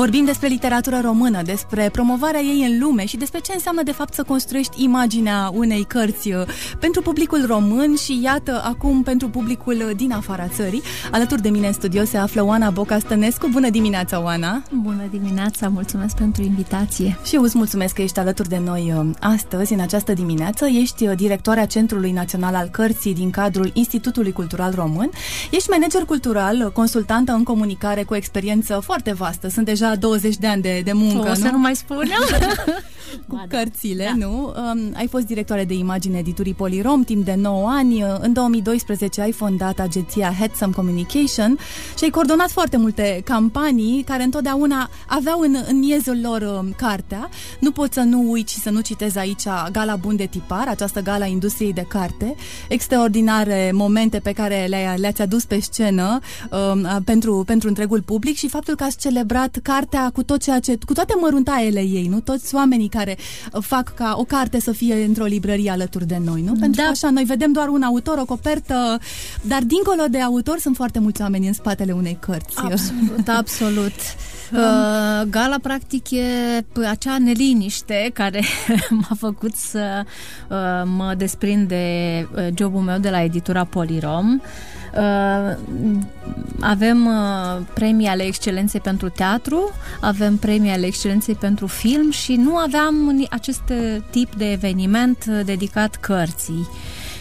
Vorbim despre literatură română, despre promovarea ei în lume și despre ce înseamnă de fapt să construiești imaginea unei cărți uh, pentru publicul român și iată acum pentru publicul din afara țării. Alături de mine în studio se află Oana Boca Stănescu. Bună dimineața, Oana! Bună dimineața, mulțumesc pentru invitație! Și eu îți mulțumesc că ești alături de noi uh, astăzi, în această dimineață. Ești uh, directoarea Centrului Național al Cărții din cadrul Institutului Cultural Român. Ești manager cultural, consultantă în comunicare cu experiență foarte vastă. Sunt deja 20 de ani de, de muncă, o nu? să nu mai spunem. cu ba, da. cărțile, da. nu? Um, ai fost directoare de imagine editurii Polirom timp de 9 ani. În 2012 ai fondat agenția Headsome Communication și ai coordonat foarte multe campanii care întotdeauna aveau în, în miezul lor um, cartea. Nu pot să nu uiți și să nu citez aici Gala Bun de Tipar, această gala industriei de carte. Extraordinare momente pe care le, le-ați adus pe scenă um, pentru, pentru întregul public și faptul că ați celebrat cartea cu tot ceea ce, cu toate măruntaiele ei, nu? Toți oamenii care uh, fac ca o carte să fie într-o librărie alături de noi, nu? Pentru da. că așa, noi vedem doar un autor, o copertă, dar dincolo de autor sunt foarte mulți oameni în spatele unei cărți. Absolut, absolut. Uh, gala, practic, e acea neliniște care m-a făcut să uh, mă desprind de uh, jobul meu de la editura Polirom. Uh, Uh, avem uh, premii ale excelenței pentru teatru, avem premii ale excelenței pentru film și nu aveam acest tip de eveniment uh, dedicat cărții.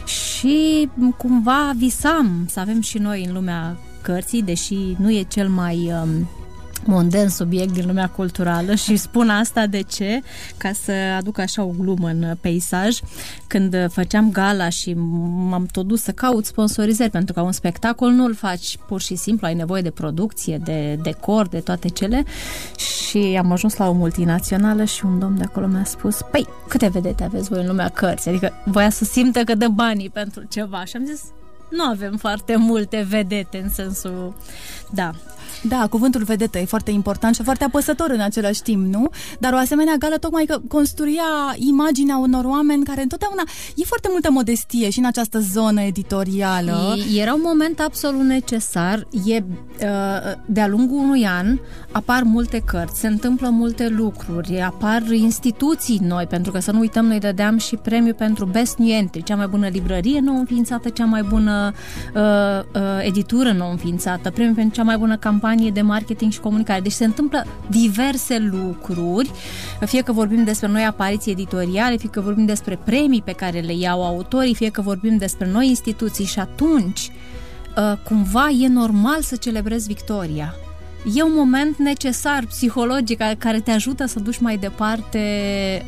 Și cumva visam să avem și noi în lumea cărții, deși nu e cel mai um, monden subiect din lumea culturală și spun asta de ce? Ca să aduc așa o glumă în peisaj. Când făceam gala și m-am tot dus să caut sponsorizări, pentru că un spectacol nu-l faci pur și simplu, ai nevoie de producție, de decor, de toate cele și am ajuns la o multinațională și un domn de acolo mi-a spus păi, câte vedete aveți voi în lumea cărții? Adică voia să simtă că dă banii pentru ceva și am zis nu avem foarte multe vedete în sensul... Da, da, cuvântul vedetă e foarte important și foarte apăsător în același timp, nu? Dar o asemenea gală tocmai că construia imaginea unor oameni care întotdeauna e foarte multă modestie și în această zonă editorială. Era un moment absolut necesar. E, uh, de-a lungul unui an apar multe cărți, se întâmplă multe lucruri, apar instituții noi, pentru că să nu uităm, noi dădeam și premiu pentru Best New Entry, cea mai bună librărie nou înființată, cea mai bună uh, uh, editură nou înființată, premiu pentru cea mai bună campanie campanie de marketing și comunicare. Deci se întâmplă diverse lucruri, fie că vorbim despre noi apariții editoriale, fie că vorbim despre premii pe care le iau autorii, fie că vorbim despre noi instituții și atunci uh, cumva e normal să celebrezi victoria e un moment necesar psihologic care te ajută să duci mai departe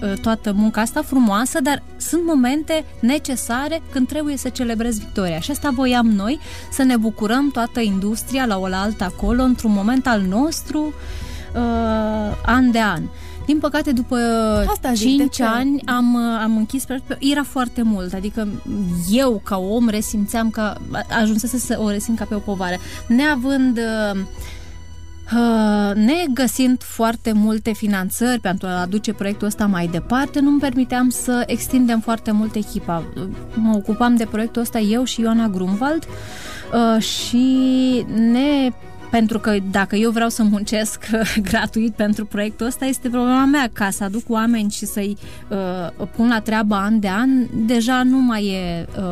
ă, toată munca asta frumoasă, dar sunt momente necesare când trebuie să celebrezi victoria. Și asta voiam noi, să ne bucurăm toată industria la oaltă acolo, într-un moment al nostru, uh, an de an. Din păcate, după Asta 5 ani am, am închis, era foarte mult, adică eu ca om resimțeam că ajunsese să o resimt ca pe o povară. Neavând uh, Uh, ne găsind foarte multe finanțări pentru a aduce proiectul ăsta mai departe, nu-mi permiteam să extindem foarte mult echipa. Mă ocupam de proiectul ăsta eu și Ioana Grunwald uh, și ne pentru că dacă eu vreau să muncesc gratuit pentru proiectul ăsta, este problema mea. Ca să aduc oameni și să-i uh, pun la treabă an de an, deja nu mai e uh,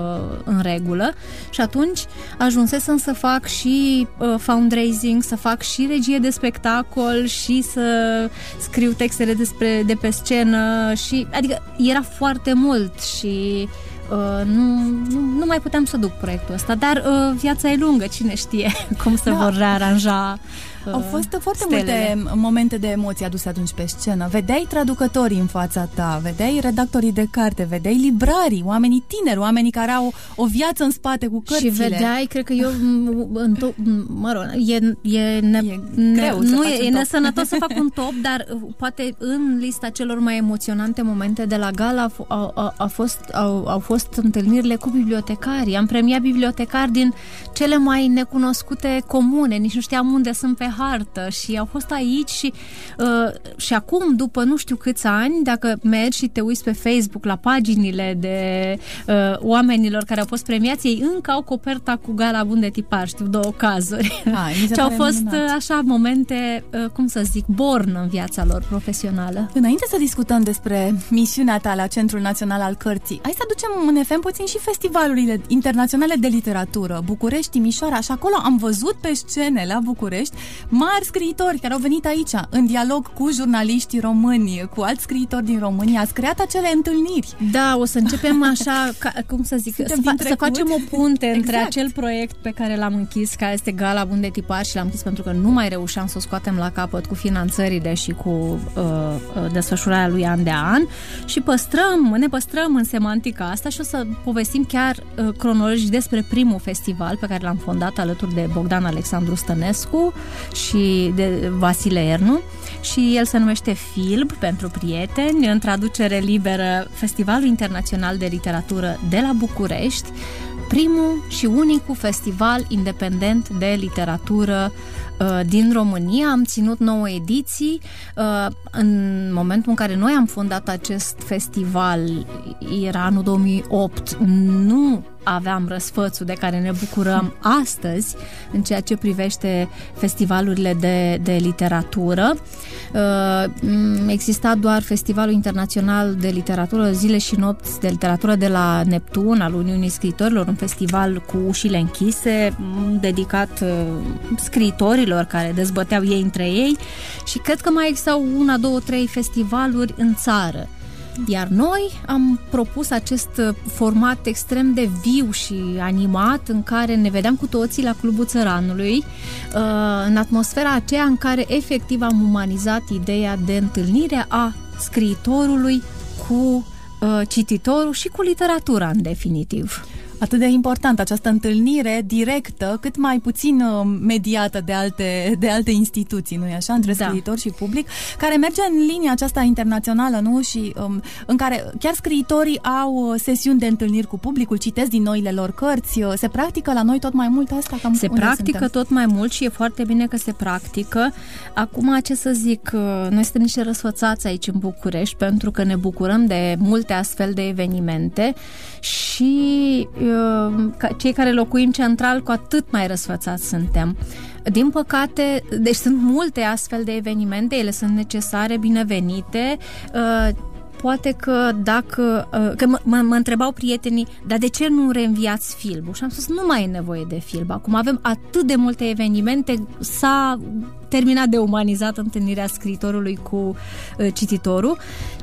în regulă. Și atunci ajunsesem să fac și uh, fundraising, să fac și regie de spectacol și să scriu textele despre, de pe scenă și adică era foarte mult și Uh, nu, nu, nu mai puteam să duc proiectul ăsta, dar uh, viața e lungă, cine știe cum se da. vor rearanja au fost foarte stelele. multe momente de emoții aduse atunci pe scenă. Vedeai traducătorii în fața ta, vedeai redactorii de carte, vedeai librarii, oamenii tineri, oamenii care au o viață în spate cu cărțile. Și vedeai, cred că eu, în to- mă rog, e, e, ne, e greu ne, nu e, e nesănătos să fac un top, dar uh, poate în lista celor mai emoționante momente de la gala a, a, a fost, au, au fost fost întâlnirile cu bibliotecarii. Am premiat bibliotecari din cele mai necunoscute comune, nici nu știam unde sunt pe hartă și au fost aici și, uh, și acum, după nu știu câți ani, dacă mergi și te uiți pe Facebook la paginile de uh, oamenilor care au fost premiați, ei încă au coperta cu gala bun de tipar, știu două cazuri. și au fost minunat. așa momente, uh, cum să zic, born în viața lor profesională. Înainte să discutăm despre misiunea ta la Centrul Național al Cărții, hai să aducem în FM puțin și festivalurile internaționale de literatură, București, Timișoara și acolo am văzut pe scene la București mari scriitori care au venit aici în dialog cu jurnaliștii români, cu alți scriitori din România. Ați creat acele întâlniri. Da, o să începem așa, ca, cum să zic, să, fa- să facem o punte exact. între acel proiect pe care l-am închis, care este Gala Bun de Tipar și l-am închis pentru că nu mai reușeam să o scoatem la capăt cu finanțările și cu uh, uh, desfășurarea lui an de an și păstrăm, ne păstrăm în semantica asta și o să povestim chiar uh, cronologic despre primul festival pe care l-am fondat alături de Bogdan Alexandru Stănescu și de Vasile Ernu și el se numește FILB pentru prieteni, în traducere liberă Festivalul Internațional de Literatură de la București, primul și unicul festival independent de literatură uh, din România. Am ținut nouă ediții. Uh, în momentul în care noi am fondat acest festival, era anul 2008, nu aveam răsfățul de care ne bucurăm astăzi în ceea ce privește festivalurile de, de literatură. Uh, exista doar Festivalul Internațional de Literatură Zile și Nopți de Literatură de la Neptun al Uniunii Scriitorilor, un festival cu ușile închise, dedicat uh, scriitorilor care dezbăteau ei între ei și cred că mai existau una, două, trei festivaluri în țară. Iar noi am propus acest uh, format extrem de viu și animat în care ne vedeam cu toții la Clubul Țăranului, uh, în atmosfera aceea în care efectiv am umanizat ideea de întâlnire a scriitorului cu uh, cititorul și cu literatura în definitiv atât de important această întâlnire directă, cât mai puțin uh, mediată de alte, de alte instituții, nu-i așa, între da. scriitor și public, care merge în linia aceasta internațională, nu? Și um, în care chiar scriitorii au uh, sesiuni de întâlniri cu publicul, citesc din noile lor cărți, uh, se practică la noi tot mai mult asta? Cam se practică suntem? tot mai mult și e foarte bine că se practică. Acum, ce să zic, noi suntem niște răsfățați aici în București pentru că ne bucurăm de multe astfel de evenimente și cei care locuim central cu atât mai răsfățați suntem. Din păcate, deci sunt multe astfel de evenimente, ele sunt necesare, binevenite, uh, poate că dacă... Uh, că mă, mă întrebau prietenii, dar de ce nu reînviați filmul? Și am spus, nu mai e nevoie de film. Acum avem atât de multe evenimente, s-a terminat de umanizat întâlnirea scriitorului cu uh, cititorul.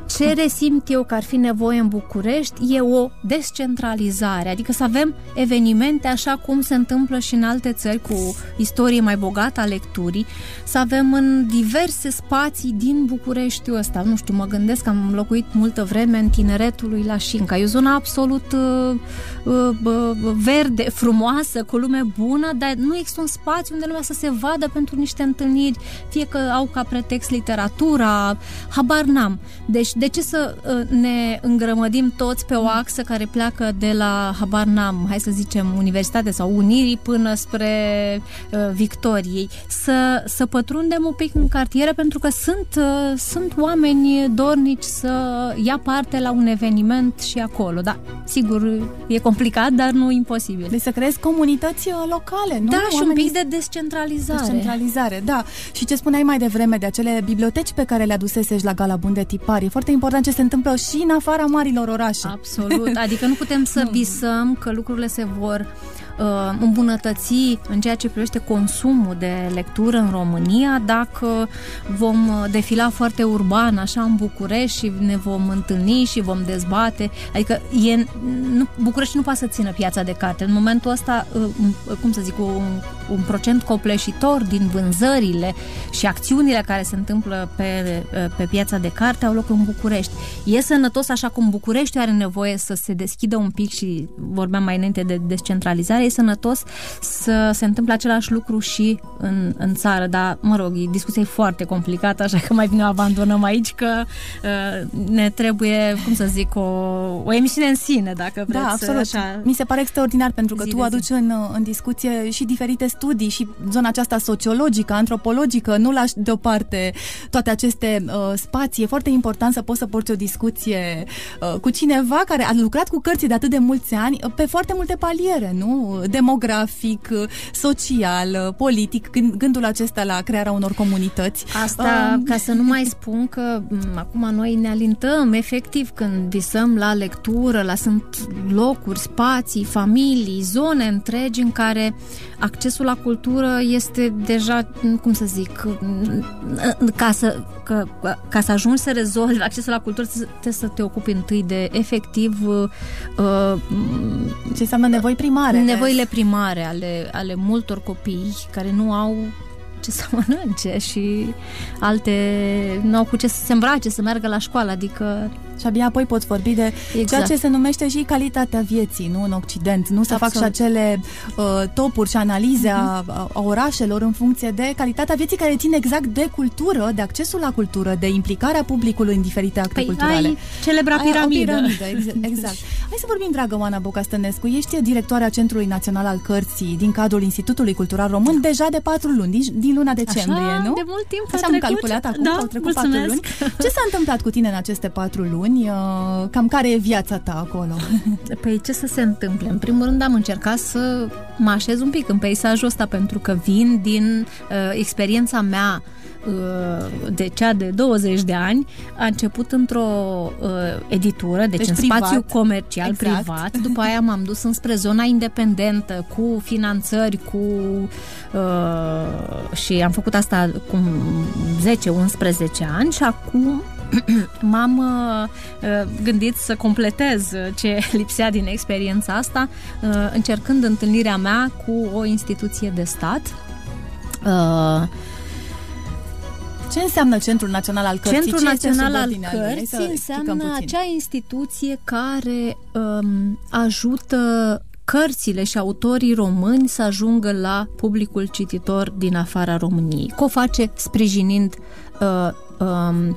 Ce resimt eu că ar fi nevoie în București e o descentralizare, adică să avem evenimente așa cum se întâmplă și în alte țări cu istorie mai bogată a lecturii, să avem în diverse spații din Bucureștiul ăsta. Nu știu, mă gândesc că am locuit multă vreme în tineretul lui Lașinca. E o zonă absolut uh, uh, uh, verde, frumoasă, cu lume bună, dar nu există un spațiu unde lumea să se vadă pentru niște întâlniri întâlniri, fie că au ca pretext literatura, habar n-am. Deci de ce să uh, ne îngrămădim toți pe o axă care pleacă de la, habar n-am, hai să zicem, Universitate sau Unirii până spre uh, Victoriei? Să, să pătrundem un pic în cartiere pentru că sunt, uh, sunt oameni dornici să ia parte la un eveniment și acolo. Da, sigur, e complicat, dar nu imposibil. Deci să creezi comunități uh, locale, nu? Da, Oamenii... și un pic de descentralizare. Descentralizare, da. Și ce spuneai mai devreme de acele biblioteci pe care le adusesești la Gala Bun de Tipar, e foarte important ce se întâmplă și în afara marilor orașe. Absolut, adică nu putem să visăm că lucrurile se vor uh, îmbunătăți în ceea ce privește consumul de lectură în România dacă vom uh, defila foarte urban, așa în București și ne vom întâlni și vom dezbate. Adică e, nu, București nu poate să țină piața de carte. În momentul ăsta, uh, cum să zic, un, un procent copleșitor din vânzările și acțiunile care se întâmplă pe, uh, pe piața de carte au loc în București. E sănătos așa cum București are nevoie să se deschidă un pic și vorbeam mai înainte de descentralizare, e sănătos să se întâmple același lucru și în, în țară, dar, mă rog, discuția e foarte complicată, așa că mai bine o abandonăm aici, că uh, ne trebuie, cum să zic, o, o emisiune în sine, dacă Da, vreți. absolut. Așa. Mi se pare extraordinar pentru că Zi tu de zi. aduci în, în discuție și diferite studii și zona aceasta sociologică, antropologică, nu lași deoparte toate aceste uh, spații. E foarte important să poți să porți o discuție uh, cu cineva care a lucrat cu cărți de atât de mulți ani uh, pe foarte multe paliere, nu? Demografic, uh, social, uh, politic, gând, gândul acesta la crearea unor comunități. Asta, Um, ca să nu mai spun că m, acum noi ne alintăm efectiv când visăm la lectură, la sunt locuri, spații, familii, zone întregi în care accesul la cultură este deja, m, cum să zic, m, ca să, că, ca să ajungi să rezolvi accesul la cultură, trebuie să te ocupi întâi de efectiv uh, uh, Ce înseamnă nevoi primare. nevoile primare ale, ale multor copii care nu au ce să mănânce și alte nu au cu ce să se îmbrace, să meargă la școală, adică Și abia apoi poți vorbi de Exact. ceea ce se numește și calitatea vieții, nu în Occident. Nu să fac și Absolut. acele uh, topuri și analize a, a orașelor în funcție de calitatea vieții care țin exact de cultură, de accesul la cultură, de implicarea publicului în diferite acte păi culturale. ai celebra Ai o piramidă. piramidă, ex- exact. Hai să vorbim, dragă Oana Bocastănescu. Ești directoarea Centrului Național al Cărții din cadrul Institutului Cultural Român deja de patru luni, din, din luna decembrie, Așa, nu? de mult timp a Așa am trecut. calculat acum, Da, că au trecut mulțumesc. patru luni. Ce s-a întâmplat cu tine în aceste patru luni? Uh, Cam care e viața ta acolo? Păi ce să se întâmple? În primul rând am încercat să mă așez un pic în peisajul ăsta pentru că vin din uh, experiența mea uh, de cea de 20 de ani, a început într-o uh, editură, deci, Deci în privat. spațiu comercial Exact. privat, după aia m-am dus înspre zona independentă, cu finanțări, cu uh, și am făcut asta cu 10-11 ani și acum m-am uh, uh, gândit să completez uh, ce lipsea din experiența asta, uh, încercând întâlnirea mea cu o instituție de stat. Uh, Ce înseamnă Centrul Național al Cărții? Centrul Ce este Național al subordinea lui? Hai să Cărții explicăm înseamnă puțin. acea instituție care um, ajută cărțile și autorii români să ajungă la publicul cititor din afara României. Că o face sprijinind uh, um, uh,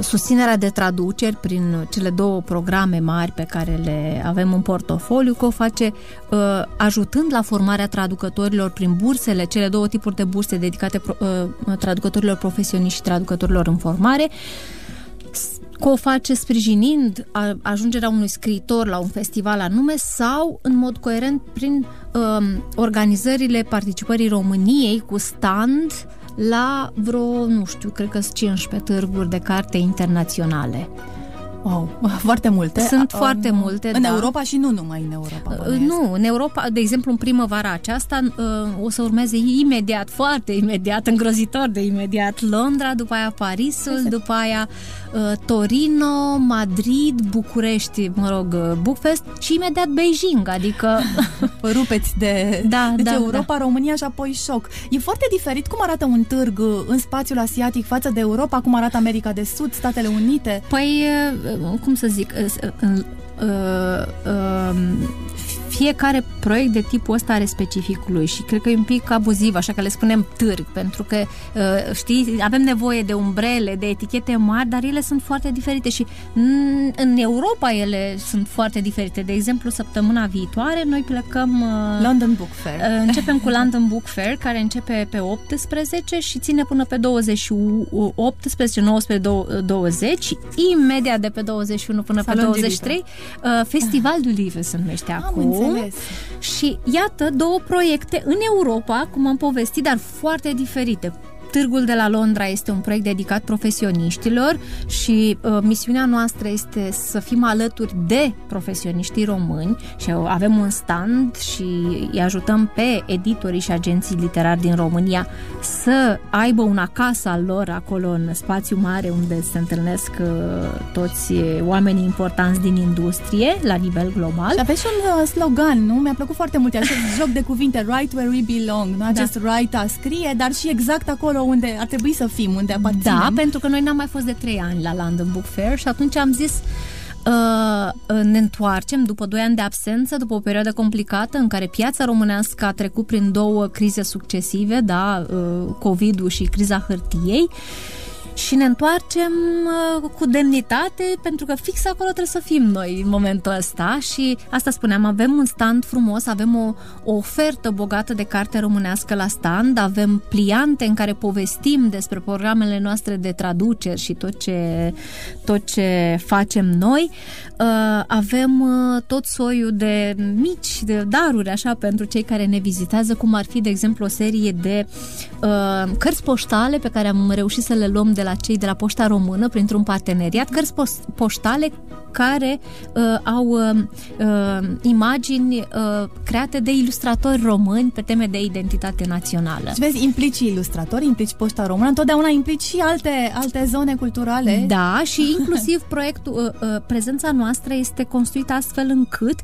susținerea de traduceri prin cele două programe mari pe care le avem în portofoliu, că o face uh, ajutând la formarea traducătorilor prin bursele, cele două tipuri de burse dedicate pro, uh, traducătorilor profesioniști și traducătorilor în formare, că o face sprijinind a- ajungerea unui scriitor la un festival anume sau în mod coerent prin um, organizările participării României cu stand la vreo, nu știu, cred că sunt 15 târguri de carte internaționale. Wow, foarte multe. Sunt Um, foarte multe, În da. Europa și nu numai în Europa. Uh, bănuiesc. Nu, în Europa, de exemplu, în primăvara aceasta uh, o să urmeze imediat, foarte imediat, îngrozitor de imediat, Londra, după aia Parisul, după aia uh, Torino, Madrid, București, mă rog, uh, Bookfest și imediat Beijing, adică Vă rupeți de Da, deci da, Europa, România și apoi șoc. E foarte diferit cum arată un târg uh, în spațiul asiatic față de Europa, cum arată America de Sud, Statele Unite. Păi, uh, cum să zic, uh, uh, uh, uh, fiecare proiect de tipul ăsta are specificul lui și cred că e un pic abuziv, așa că le spunem târg, pentru că, uh, știi, avem nevoie de umbrele, de etichete mari, dar ele sunt foarte diferite și în, în Europa ele sunt foarte diferite. De exemplu, săptămăna viitoare noi plecăm... uh, London Book Fair. Uh, Începem cu London Book Fair, care începe pe 18 și ține până pe 20, 18, 19, 20. Imediat de pe 21 până pe Salon du 23, uh, Festival du Livre se numește Am acum. Înțeles. Și iată două proiecte în Europa, cum am povestit, dar foarte diferite. Târgul de la Londra este un proiect dedicat profesioniștilor și uh, misiunea noastră este să fim alături de profesioniștii români și avem un stand și îi ajutăm pe editorii și agenții literari din România să aibă un acasă al lor acolo în spațiu mare unde se întâlnesc uh, toți oamenii importanți din industrie la nivel global. Și aveți și un uh, slogan, nu? Mi-a plăcut foarte mult. E acest joc de cuvinte, right where we belong. Nu acest right a scrie, dar și exact acolo unde ar trebui să fim, unde aparținem. Da, pentru că noi n-am mai fost de trei ani la London Book Fair și atunci am zis ne întoarcem după 2 ani de absență, după o perioadă complicată în care piața românească a trecut prin două crize succesive, da, COVID-ul și criza hârtiei și ne întoarcem uh, cu demnitate pentru că fix acolo trebuie să fim noi în momentul ăsta și asta spuneam, avem un stand frumos, avem o, o ofertă bogată de carte românească la stand, avem pliante în care povestim despre programele noastre de traduceri și tot ce, tot ce facem noi. Uh, avem uh, tot soiul de mici de daruri așa pentru cei care ne vizitează, cum ar fi, de exemplu, o serie de cărți poștale pe care am reușit să le luăm de la cei de la Poșta Română printr-un parteneriat, cărți poștale care uh, au uh, uh, imagini uh, create de ilustratori români pe teme de identitate națională. Și vezi, implici ilustratori, implici Poșta Română, întotdeauna implici și alte, alte zone culturale. Da, și inclusiv proiectul, uh, uh, prezența noastră este construită astfel încât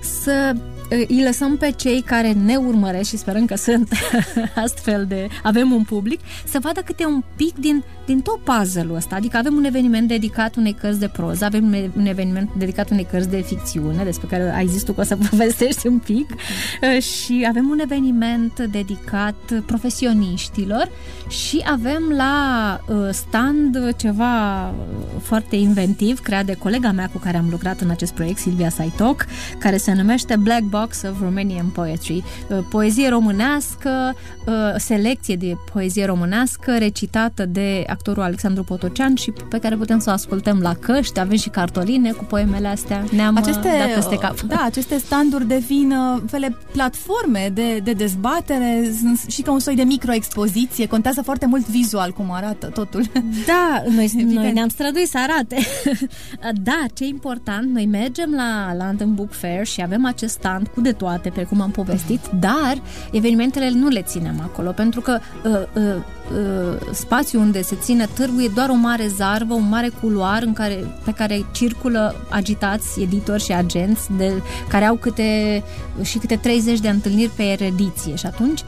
să îi lăsăm pe cei care ne urmăresc și sperăm că sunt astfel de... avem un public, să vadă câte un pic din, din tot puzzle-ul ăsta. Adică avem un eveniment dedicat unei cărți de proză, avem un eveniment dedicat unei cărți de ficțiune, despre care ai zis tu că o să povestești un pic, uh, și avem un eveniment dedicat profesioniștilor și avem la uh, stand ceva foarte inventiv, creat de colega mea cu care am lucrat în acest proiect, Silvia Saitoc, care se numește Black Box of Romanian Poetry, uh, poezie românească, uh, selecție de poezie românească recitată de actorul Alexandru Potocean și pe care putem să o ascultăm la căști, avem și cartoline cu poemele astea, ne-am aceste, uh, dat peste cap. Da, aceste standuri devin fele platforme de, de dezbatere și ca un soi de microexpoziție, contează foarte mult vizual cum arată totul. Da, noi, noi ne-am străduit să arate. da, ce important, noi mergem la London Book Fair și avem acest stand important cu de toate, precum am povestit, dar evenimentele nu le ținem acolo, pentru că uh, uh, uh, spațiul unde se ține târgul e doar o mare zarvă, un mare culoar în care, pe care circulă agitați editori și agenți de, care au câte și câte 30 de întâlniri pe ediție și atunci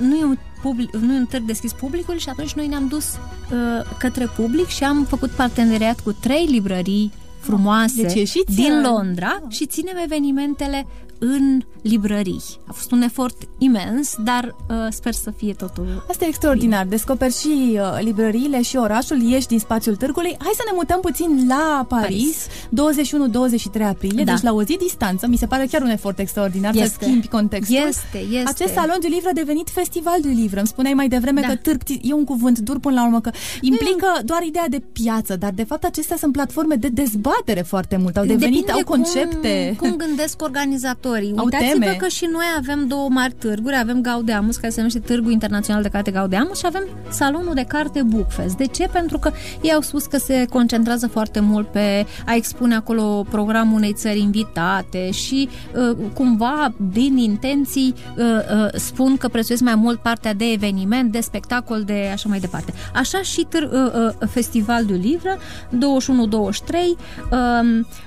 nu e un public, nu e un târg deschis publicului și atunci noi ne-am dus uh, către public și am făcut parteneriat cu trei librării frumoase deci ieșiți, din Londra și ținem evenimentele în librării. A fost un efort imens, dar uh, sper să fie totul Asta e extraordinar. Bine. Descoperi și uh, librăriile și orașul, ieși din spațiul târgului. Hai să ne mutăm puțin la Paris, Paris. 21-23 aprilie, da. deci la o zi distanță. Mi se pare chiar un efort extraordinar este. să schimbi contextul. Este, este. Acest salon de livre a devenit festival de livre. Îmi spuneai mai devreme da. că târg e un cuvânt dur până la urmă, că implică mm. doar ideea de piață, dar de fapt acestea sunt platforme de dezbatere foarte mult. Au devenit, Depinde au concepte. Cum, cum gândesc organizatorii organizatorii. Uitați-vă că și noi avem două mari târguri, avem Gaudeamus, care se numește Târgul Internațional de Carte Gaudeamus și avem Salonul de Carte Bookfest. De ce? Pentru că ei au spus că se concentrează foarte mult pe a expune acolo programul unei țări invitate și uh, cumva din intenții uh, uh, spun că prețuiesc mai mult partea de eveniment, de spectacol, de așa mai departe. Așa și târ, uh, uh, Festival du Livre 21-23 uh,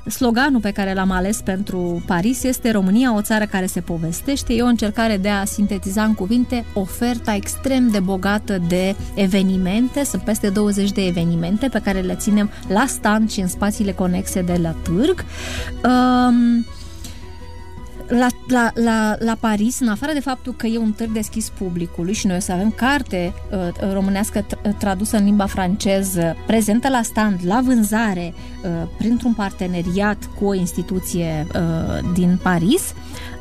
sloganul pe care l-am ales pentru Paris este România România, o țară care se povestește, e o încercare de a sintetiza în cuvinte oferta extrem de bogată de evenimente. Sunt peste 20 de evenimente pe care le ținem la stand și în spațiile conexe de la târg. Um, la, la, la, la Paris, în afară de faptul că e un târg deschis publicului și noi o să avem carte uh, românească tradusă în limba franceză, prezentă la stand, la vânzare, uh, printr-un parteneriat cu o instituție uh, din Paris, Uh,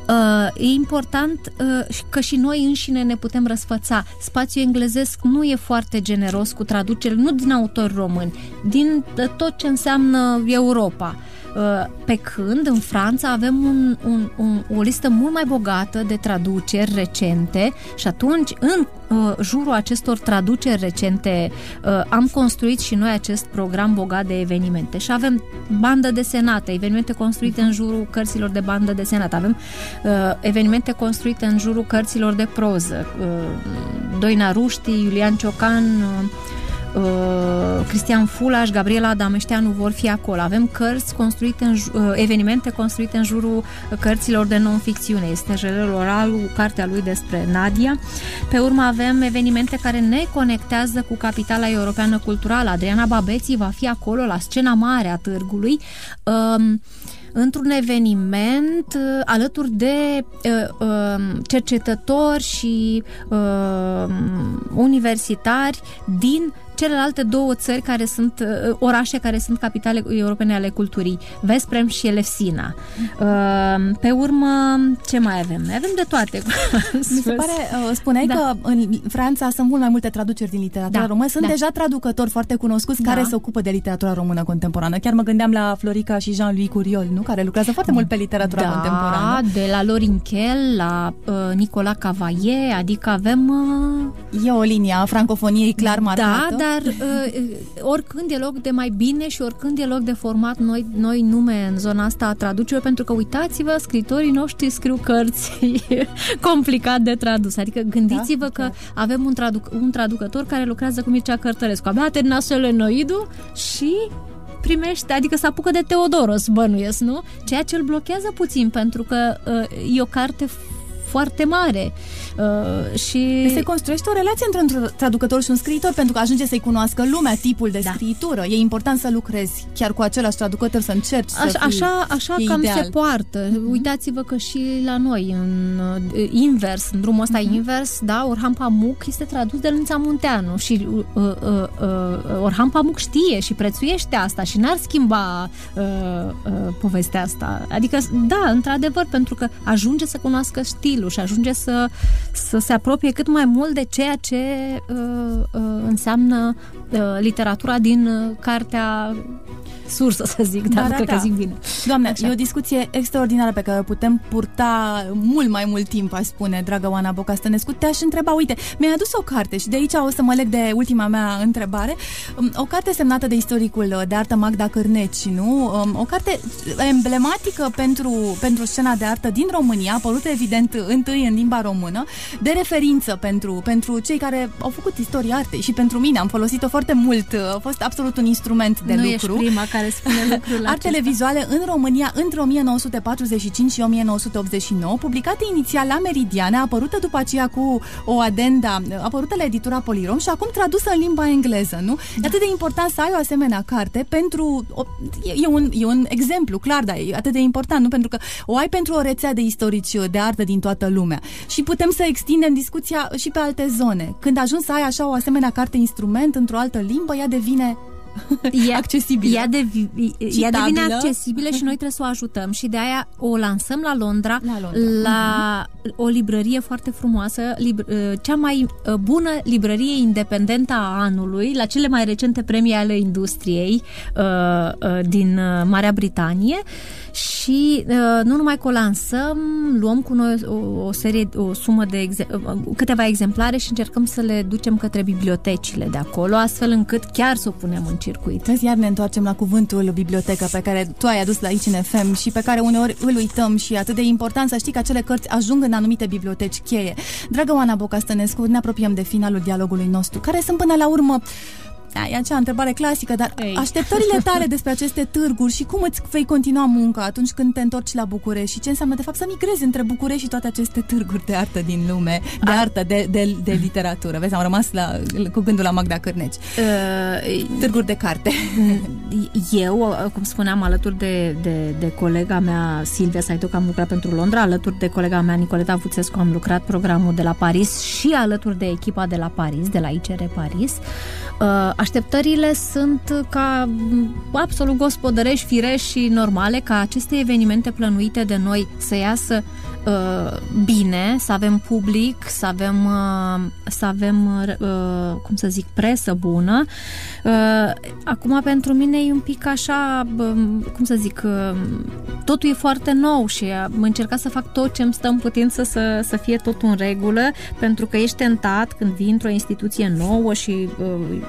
e important uh, că și noi înșine ne putem răsfăța. Spațiul englezesc nu e foarte generos cu traduceri, nu din autori români, din uh, tot ce înseamnă Europa. Uh, pe când în Franța avem un, un, un, o listă mult mai bogată de traduceri recente și atunci în uh, jurul acestor traduceri recente uh, am construit și noi acest program bogat de evenimente. Și avem bandă desenată, evenimente construite în jurul cărților de bandă desenată, avem uh, evenimente construite în jurul cărților de proză, uh, Doina Ruști, Iulian Ciocan, uh, uh, Cristian Fulaș, Gabriela Adameșteanu vor fi acolo. Avem cărți construite în, uh, evenimente construite în jurul cărților de non-ficțiune. Este Jelel Oral, cartea lui despre Nadia. Pe urmă avem evenimente care ne conectează cu capitala europeană culturală. Adriana Babeții va fi acolo la scena mare a târgului. Uh, într-un eveniment uh, alături de uh, uh, cercetători și uh, universitari din celelalte două țări care sunt uh, orașe care sunt capitale europene ale culturii, Vesprem și Elefsina. Uh, pe urmă, ce mai avem? Avem de toate. Mi se pare, uh, spuneai da. că în Franța sunt mult mai multe traduceri din literatura da. română. Sunt da. deja traducători foarte cunoscuți da. care se ocupă de literatura română contemporană. Chiar mă gândeam la Florica și Jean-Louis Curiol, nu? Care lucrează foarte mult pe literatura da, contemporană. de la Lorin Kell la uh, Nicola Cavaie, adică avem... Uh... E o linie a francofoniei clar da, marcată. Da, dar uh, oricând e loc de mai bine și oricând e loc de format noi, noi nume în zona asta a traducerilor, pentru că uitați-vă, scritorii noștri scriu cărți complicat de tradus. Adică gândiți-vă da? că da. avem un, traduc, un traducător care lucrează cu Mircea Cărtărescu. Abia a terminat solenoidul și primește, adică se apucă de Teodoros, bănuiesc, nu? Ceea ce îl blochează puțin, pentru că uh, e o carte foarte mare. Uh, și... Se construiește o relație între un traducător și un scriitor pentru că ajunge să-i cunoască lumea, tipul de da. scritură. E important să lucrezi chiar cu același traducător, să încerci Așa, să așa, așa cam ideal. se poartă. Uh-huh. Uitați-vă că și la noi, în uh, invers, în drumul ăsta uh-huh. invers, da, Orhan Pamuk este tradus de Lânța Munteanu și uh, uh, uh, Orhan Pamuk știe și prețuiește asta și n-ar schimba uh, uh, povestea asta. Adică, da, într-adevăr, pentru că ajunge să cunoască stilul și ajunge să să se apropie cât mai mult de ceea ce uh, uh, înseamnă uh, literatura din uh, cartea sursă, să zic, dar da, cred da. că zic bine. Doamne, Așa. e o discuție extraordinară pe care o putem purta mult mai mult timp, aș spune, dragă Oana Bocastănescu. Te-aș întreba, uite, mi-ai adus o carte și de aici o să mă leg de ultima mea întrebare. Um, o carte semnată de istoricul de artă Magda Cârneci, nu? Um, o carte emblematică pentru, pentru scena de artă din România, apărută evident întâi în limba română, de referință pentru, pentru cei care au făcut istoria artei și pentru mine. Am folosit-o foarte mult, a fost absolut un instrument de nu lucru. Ești prima care spune lucrul Artele acesta. vizuale în România între 1945 și 1989, publicate inițial la Meridiane, apărută după aceea cu o adenda, apărută la editura Polirom și acum tradusă în limba engleză, nu? Da. E atât de important să ai o asemenea carte pentru... O, e, e, un, e un exemplu, clar, dar e atât de important, nu? Pentru că o ai pentru o rețea de istorici de artă din toată lumea. Și putem să extindem discuția și pe alte zone. Când ajungi să ai așa o asemenea carte instrument într-o altă limbă, ea devine e, accesibilă. Ea, devi, ea devine accesibilă și noi trebuie să o ajutăm și de aia o lansăm la Londra, la, Londra. la uh-huh. o librărie foarte frumoasă, libr- uh, cea mai uh, bună librărie independentă a anului, la cele mai recente premii ale industriei uh, uh, din Marea Britanie și uh, nu numai că o lansăm, luăm cu noi o, o serie, o sumă de exe- câteva exemplare și încercăm să le ducem către bibliotecile de acolo, astfel încât chiar să o punem în circuit. Vezi, iar ne întoarcem la cuvântul bibliotecă pe care tu ai adus la aici în FM și pe care uneori îl uităm și atât de important să știi că acele cărți ajung în anumite biblioteci cheie. Dragă Oana Bocastănescu, ne apropiem de finalul dialogului nostru, care sunt până la urmă da, e acea întrebare clasică, dar Ei. așteptările tale despre aceste târguri și cum îți vei continua munca atunci când te întorci la București și ce înseamnă de fapt să migrezi între București și toate aceste târguri de artă din lume, de A... artă, de, de, de literatură. Vezi, am rămas la, cu gândul la Magda Cârneci. Uh, târguri de carte. Eu, cum spuneam, alături de, de, de colega mea Silvia Saiduc am lucrat pentru Londra, alături de colega mea Nicoleta Vuțescu am lucrat programul de la Paris și alături de echipa de la Paris, de la ICR Paris. Uh, Așteptările sunt ca absolut gospodărești, firești și normale ca aceste evenimente plănuite de noi să iasă uh, bine, să avem public, să avem, uh, să avem uh, cum să zic, presă bună. Uh, acum, pentru mine e un pic așa, uh, cum să zic, uh, totul e foarte nou și am încercat să fac tot ce îmi stă în putință să, să fie tot în regulă, pentru că ești tentat când vii într-o instituție nouă și uh,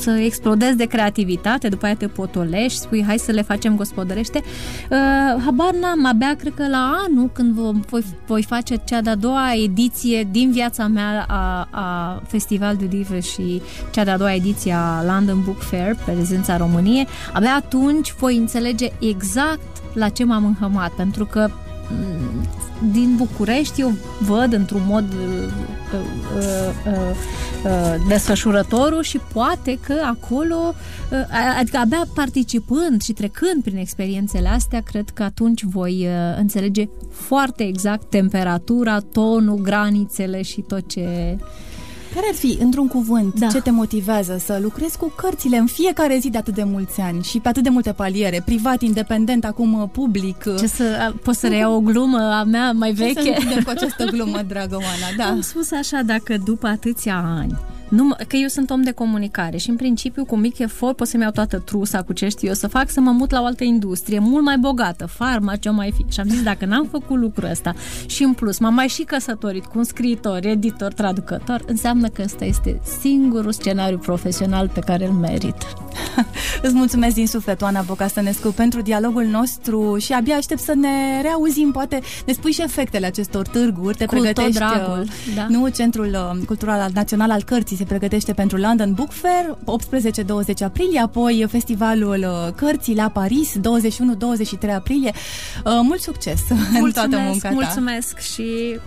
să explodezi de creativitate, după aia te potolești, spui hai să le facem gospodărește. Uh, habar n-am, abia cred că la anul când voi, voi face cea de-a doua ediție din viața mea a, a Festival de Livre și cea de-a doua ediție a London Book Fair, prezența României, abia atunci voi înțelege exact la ce m-am înhămat, pentru că mm, din București eu văd într-un mod uh, uh, uh, uh, desfășurătorul și poate că acolo, uh, adică abia participând și trecând prin experiențele astea, cred că atunci voi uh, înțelege foarte exact temperatura, tonul, granițele și tot ce care ar fi, într-un cuvânt, da. ce te motivează să lucrezi cu cărțile în fiecare zi de atât de mulți ani și pe atât de multe paliere, privat, independent, acum uh, public? Ce să, poți să reiau o glumă a mea mai veche? Ce să cu această glumă, dragă Oana, da. Am spus așa, dacă după atâția ani nu, că eu sunt om de comunicare și în principiu cu mic efort pot să-mi iau toată trusa cu ce știu eu să fac, să mă mut la o altă industrie mult mai bogată, farma, ce mai fi. Și am zis, dacă n-am făcut lucrul ăsta și în plus m-am mai și căsătorit cu un scriitor, editor, traducător, înseamnă că ăsta este singurul scenariu profesional pe care îl merit. Îți mulțumesc din suflet, Oana Vocastănescu, pentru dialogul nostru și abia aștept să ne reauzim, poate ne spui și efectele acestor târguri, te cu pregătești, tot dragul, uh, da. nu, Centrul uh, Cultural Național al Cărții se pregătește pentru London Book Fair, 18-20 aprilie, apoi Festivalul uh, Cărții la Paris, 21-23 aprilie. Mult succes mulțumesc, în toată munca ta. Mulțumesc și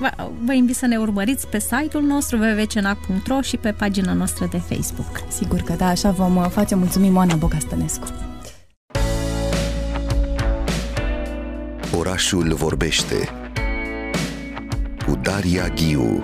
vă invit să ne urmăriți pe site-ul nostru www.cenac.ro și pe pagina noastră de Facebook. Sigur că da, așa vom face. Mulțumim, Oana Bogastănescu. Orașul vorbește cu Daria Ghiu